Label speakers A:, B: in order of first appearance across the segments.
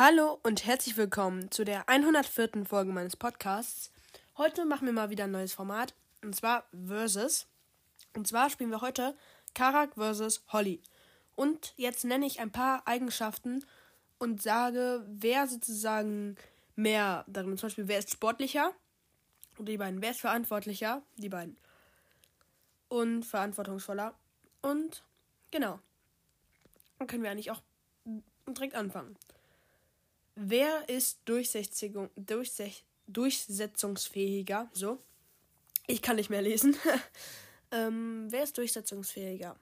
A: Hallo und herzlich willkommen zu der 104. Folge meines Podcasts. Heute machen wir mal wieder ein neues Format und zwar Versus. Und zwar spielen wir heute Karak versus Holly. Und jetzt nenne ich ein paar Eigenschaften und sage, wer sozusagen mehr darin, zum Beispiel, wer ist sportlicher und die beiden, wer ist verantwortlicher, die beiden. Und verantwortungsvoller. Und genau. Dann können wir eigentlich auch direkt anfangen wer ist Durchsetzung, Durchsech, durchsetzungsfähiger? So, ich kann nicht mehr lesen. ähm, wer ist durchsetzungsfähiger?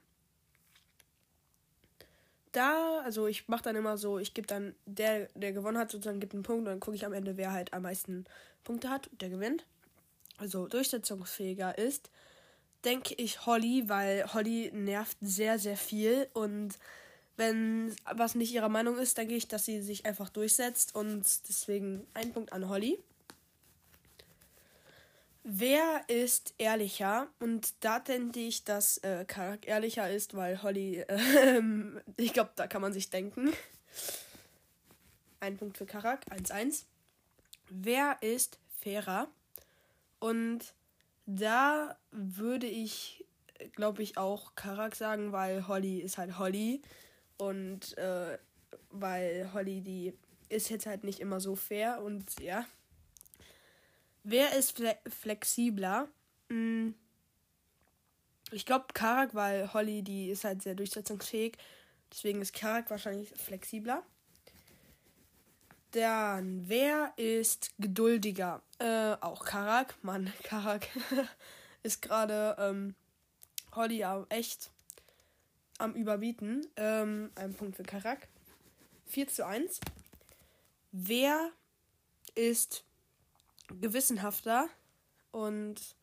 A: Da, also ich mache dann immer so, ich gebe dann, der, der gewonnen hat, sozusagen gibt einen Punkt und dann gucke ich am Ende, wer halt am meisten Punkte hat, der gewinnt. Also durchsetzungsfähiger ist, denke ich, Holly, weil Holly nervt sehr, sehr viel und wenn was nicht ihrer Meinung ist, denke ich, dass sie sich einfach durchsetzt und deswegen ein Punkt an Holly. Wer ist ehrlicher? Und da denke ich, dass äh, Karak ehrlicher ist, weil Holly, äh, ich glaube, da kann man sich denken. Ein Punkt für Karak, 1-1. Wer ist fairer? Und da würde ich, glaube ich, auch Karak sagen, weil Holly ist halt Holly. Und äh, weil Holly, die ist jetzt halt nicht immer so fair und ja. Wer ist fle flexibler? Hm. Ich glaube Karak, weil Holly, die ist halt sehr durchsetzungsfähig. Deswegen ist Karak wahrscheinlich flexibler. Dann, wer ist geduldiger? Äh, auch Karak. Mann, Karak ist gerade ähm, Holly aber echt am Überbieten. Ähm, ein Punkt für Karak. 4 zu 1. Wer ist gewissenhafter? Und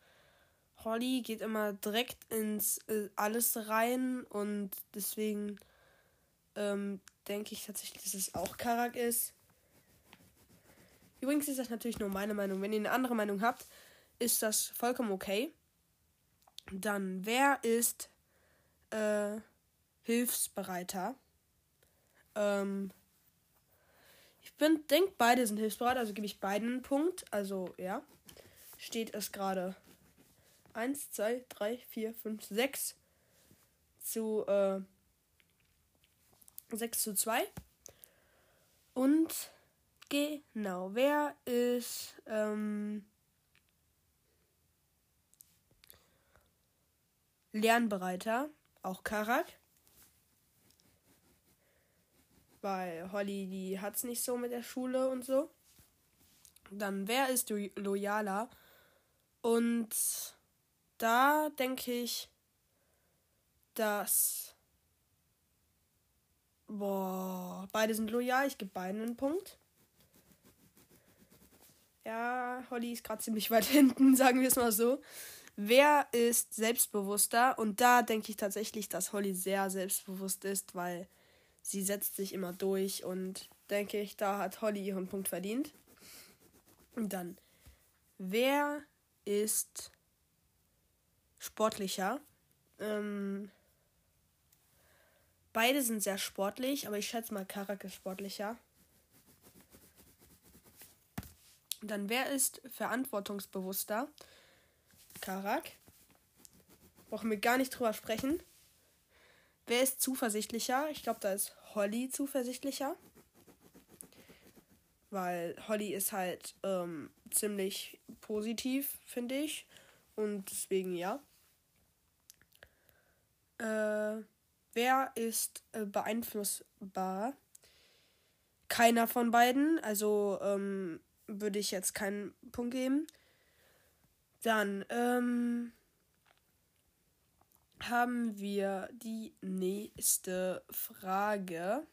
A: Holly geht immer direkt ins äh, Alles rein und deswegen ähm, denke ich tatsächlich, dass es auch Karak ist. Übrigens ist das natürlich nur meine Meinung. Wenn ihr eine andere Meinung habt, ist das vollkommen okay. Dann, wer ist äh, hilfsbereiter. Ähm, ich bin, denke, beide sind hilfsbereiter, also gebe ich beiden einen Punkt. Also, ja. Steht es gerade 1, 2, 3, 4, 5, 6 zu äh, 6 zu 2. Und genau, wer ist. Ähm, lernbereiter, auch Karak weil Holly, die hat es nicht so mit der Schule und so. Dann wer ist loyaler? Und da denke ich, dass boah, beide sind loyal, ich gebe beiden einen Punkt. Ja, Holly ist gerade ziemlich weit hinten, sagen wir es mal so. Wer ist selbstbewusster? Und da denke ich tatsächlich, dass Holly sehr selbstbewusst ist, weil sie setzt sich immer durch und denke ich, da hat Holly ihren Punkt verdient. Und dann, wer ist sportlicher? Ähm, beide sind sehr sportlich, aber ich schätze mal, Karak ist sportlicher. Und dann, wer ist verantwortungsbewusster? Karak. Brauchen wir gar nicht drüber sprechen. Wer ist zuversichtlicher? Ich glaube, da ist Holly zuversichtlicher. Weil Holly ist halt ähm, ziemlich positiv, finde ich. Und deswegen ja. Äh, wer ist äh, beeinflussbar? Keiner von beiden. Also ähm, würde ich jetzt keinen Punkt geben. Dann, ähm, haben wir die nächste Frage.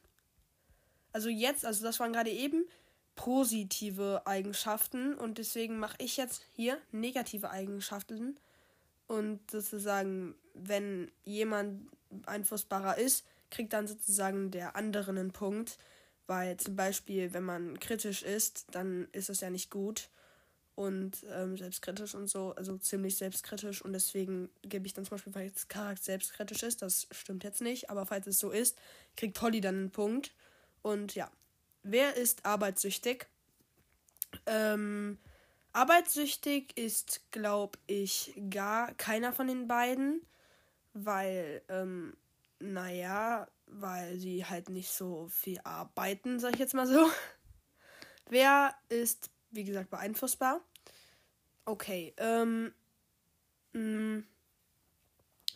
A: Also jetzt, also das waren gerade eben positive Eigenschaften und deswegen mache ich jetzt hier negative Eigenschaften und sozusagen, wenn jemand einflussbarer ist, kriegt dann sozusagen der andere einen Punkt, weil zum Beispiel, wenn man kritisch ist, dann ist das ja nicht gut und ähm, selbstkritisch und so, also ziemlich selbstkritisch und deswegen gebe ich dann zum Beispiel, weil falls Charakter selbstkritisch ist, das stimmt jetzt nicht, aber falls es so ist, kriegt Holly dann einen Punkt und ja. Wer ist arbeitssüchtig? Ähm, arbeitssüchtig ist, glaube ich, gar keiner von den beiden, weil, ähm, naja, weil sie halt nicht so viel arbeiten, sag ich jetzt mal so. Wer ist wie gesagt, beeinflussbar. Okay, ähm, mh, mm,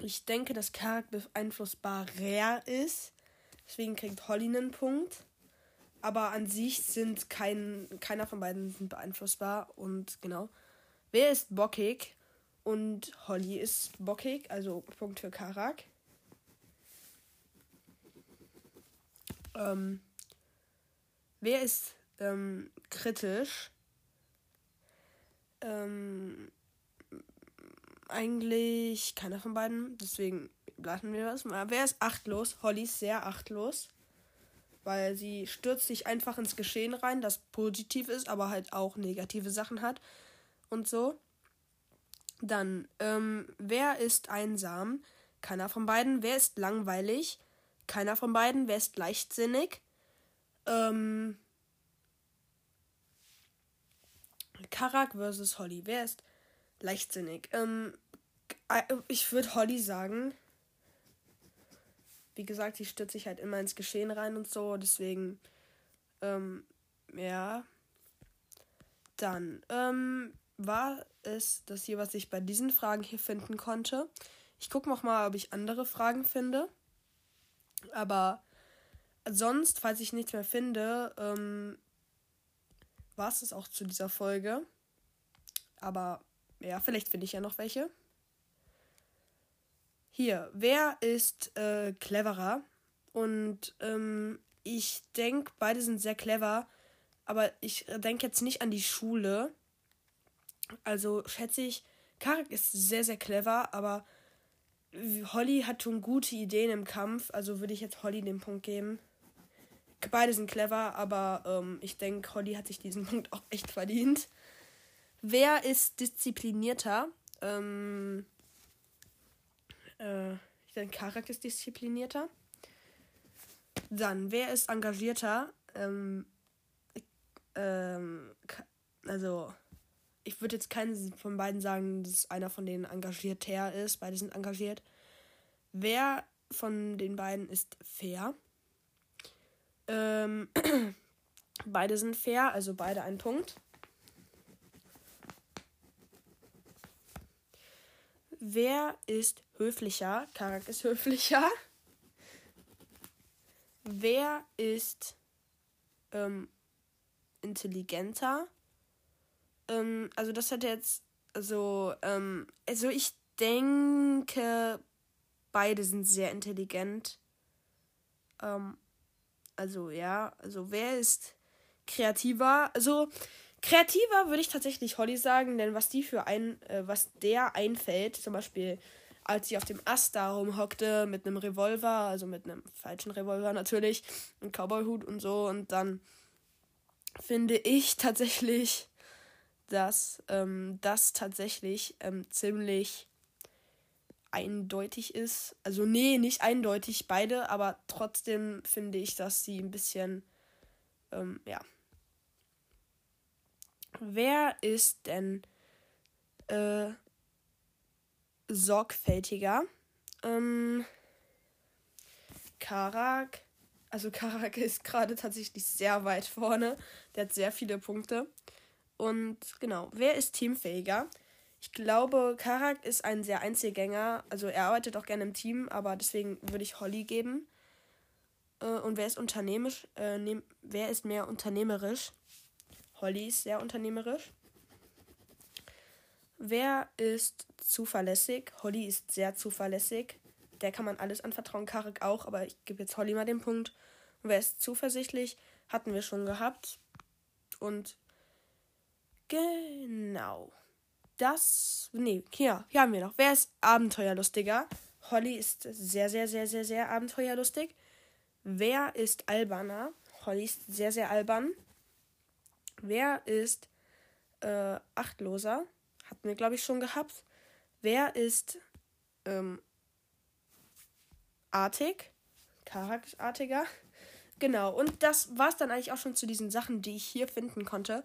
A: ich denke, dass Karak beeinflussbarer ist. Deswegen kriegt Holly einen Punkt. Aber an sich sind kein, keiner von beiden sind beeinflussbar. Und genau. Wer ist bockig? Und Holly ist bockig, also Punkt für Karak. Ähm, wer ist ähm, kritisch? ähm, eigentlich keiner von beiden, deswegen lassen wir das mal. Wer ist achtlos? Holly ist sehr achtlos, weil sie stürzt sich einfach ins Geschehen rein, das positiv ist, aber halt auch negative Sachen hat und so. Dann, ähm, wer ist einsam? Keiner von beiden. Wer ist langweilig? Keiner von beiden. Wer ist leichtsinnig? Ähm, Karak versus Holly. Wer ist leichtsinnig? Ähm, äh, ich würde Holly sagen. Wie gesagt, sie stürzt sich halt immer ins Geschehen rein und so. Deswegen, ähm, ja. Dann, ähm, war es das hier, was ich bei diesen Fragen hier finden konnte. Ich gucke nochmal, ob ich andere Fragen finde. Aber sonst, falls ich nichts mehr finde, ähm, war es das auch zu dieser Folge. Aber ja, vielleicht finde ich ja noch welche. Hier, wer ist äh, cleverer? Und ähm, ich denke, beide sind sehr clever, aber ich denke jetzt nicht an die Schule. Also schätze ich, Karak ist sehr, sehr clever, aber Holly hat schon gute Ideen im Kampf, also würde ich jetzt Holly den Punkt geben. Beide sind clever, aber ähm, ich denke, Holly hat sich diesen Punkt auch echt verdient. Wer ist disziplinierter? Ähm, äh, ich denke, Karak ist disziplinierter. Dann, wer ist engagierter? Ähm, ähm, also, ich würde jetzt keinen von beiden sagen, dass einer von denen engagierter ist. Beide sind engagiert. Wer von den beiden ist fair? Ähm, beide sind fair, also beide ein Punkt. Wer ist höflicher? Karak ist höflicher. Wer ist ähm, intelligenter? Ähm, also das hat jetzt also ähm, also ich denke, beide sind sehr intelligent. Ähm, also ja, also wer ist kreativer? Also kreativer würde ich tatsächlich Holly sagen, denn was die für ein, äh, was der einfällt, zum Beispiel als sie auf dem Ast da rumhockte mit einem Revolver, also mit einem falschen Revolver natürlich, einem Cowboyhut und so und dann finde ich tatsächlich, dass ähm, das tatsächlich ähm, ziemlich eindeutig ist. Also nee, nicht eindeutig beide, aber trotzdem finde ich, dass sie ein bisschen, ähm, ja. Wer ist denn äh, sorgfältiger? Ähm, Karak, also Karak ist gerade tatsächlich sehr weit vorne. Der hat sehr viele Punkte. Und genau, wer ist teamfähiger? Ich glaube, Karak ist ein sehr Einzelgänger. Also er arbeitet auch gerne im Team, aber deswegen würde ich Holly geben. Äh, und wer ist unternehmisch? Äh, ne, wer ist mehr unternehmerisch? Holly ist sehr unternehmerisch. Wer ist zuverlässig? Holly ist sehr zuverlässig. Der kann man alles anvertrauen, Karak auch, aber ich gebe jetzt Holly mal den Punkt. Und wer ist zuversichtlich? Hatten wir schon gehabt. Und genau das. Nee, hier, hier haben wir noch. Wer ist abenteuerlustiger? Holly ist sehr, sehr, sehr, sehr, sehr abenteuerlustig. Wer ist alberner? Holly ist sehr, sehr albern. Wer ist äh, achtloser? Hatten wir, glaube ich, schon gehabt. Wer ist ähm, artig? Charakterartiger. Genau, und das war es dann eigentlich auch schon zu diesen Sachen, die ich hier finden konnte.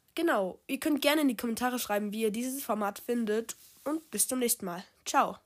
A: Genau, ihr könnt gerne in die Kommentare schreiben, wie ihr dieses Format findet. Und bis zum nächsten Mal. Ciao.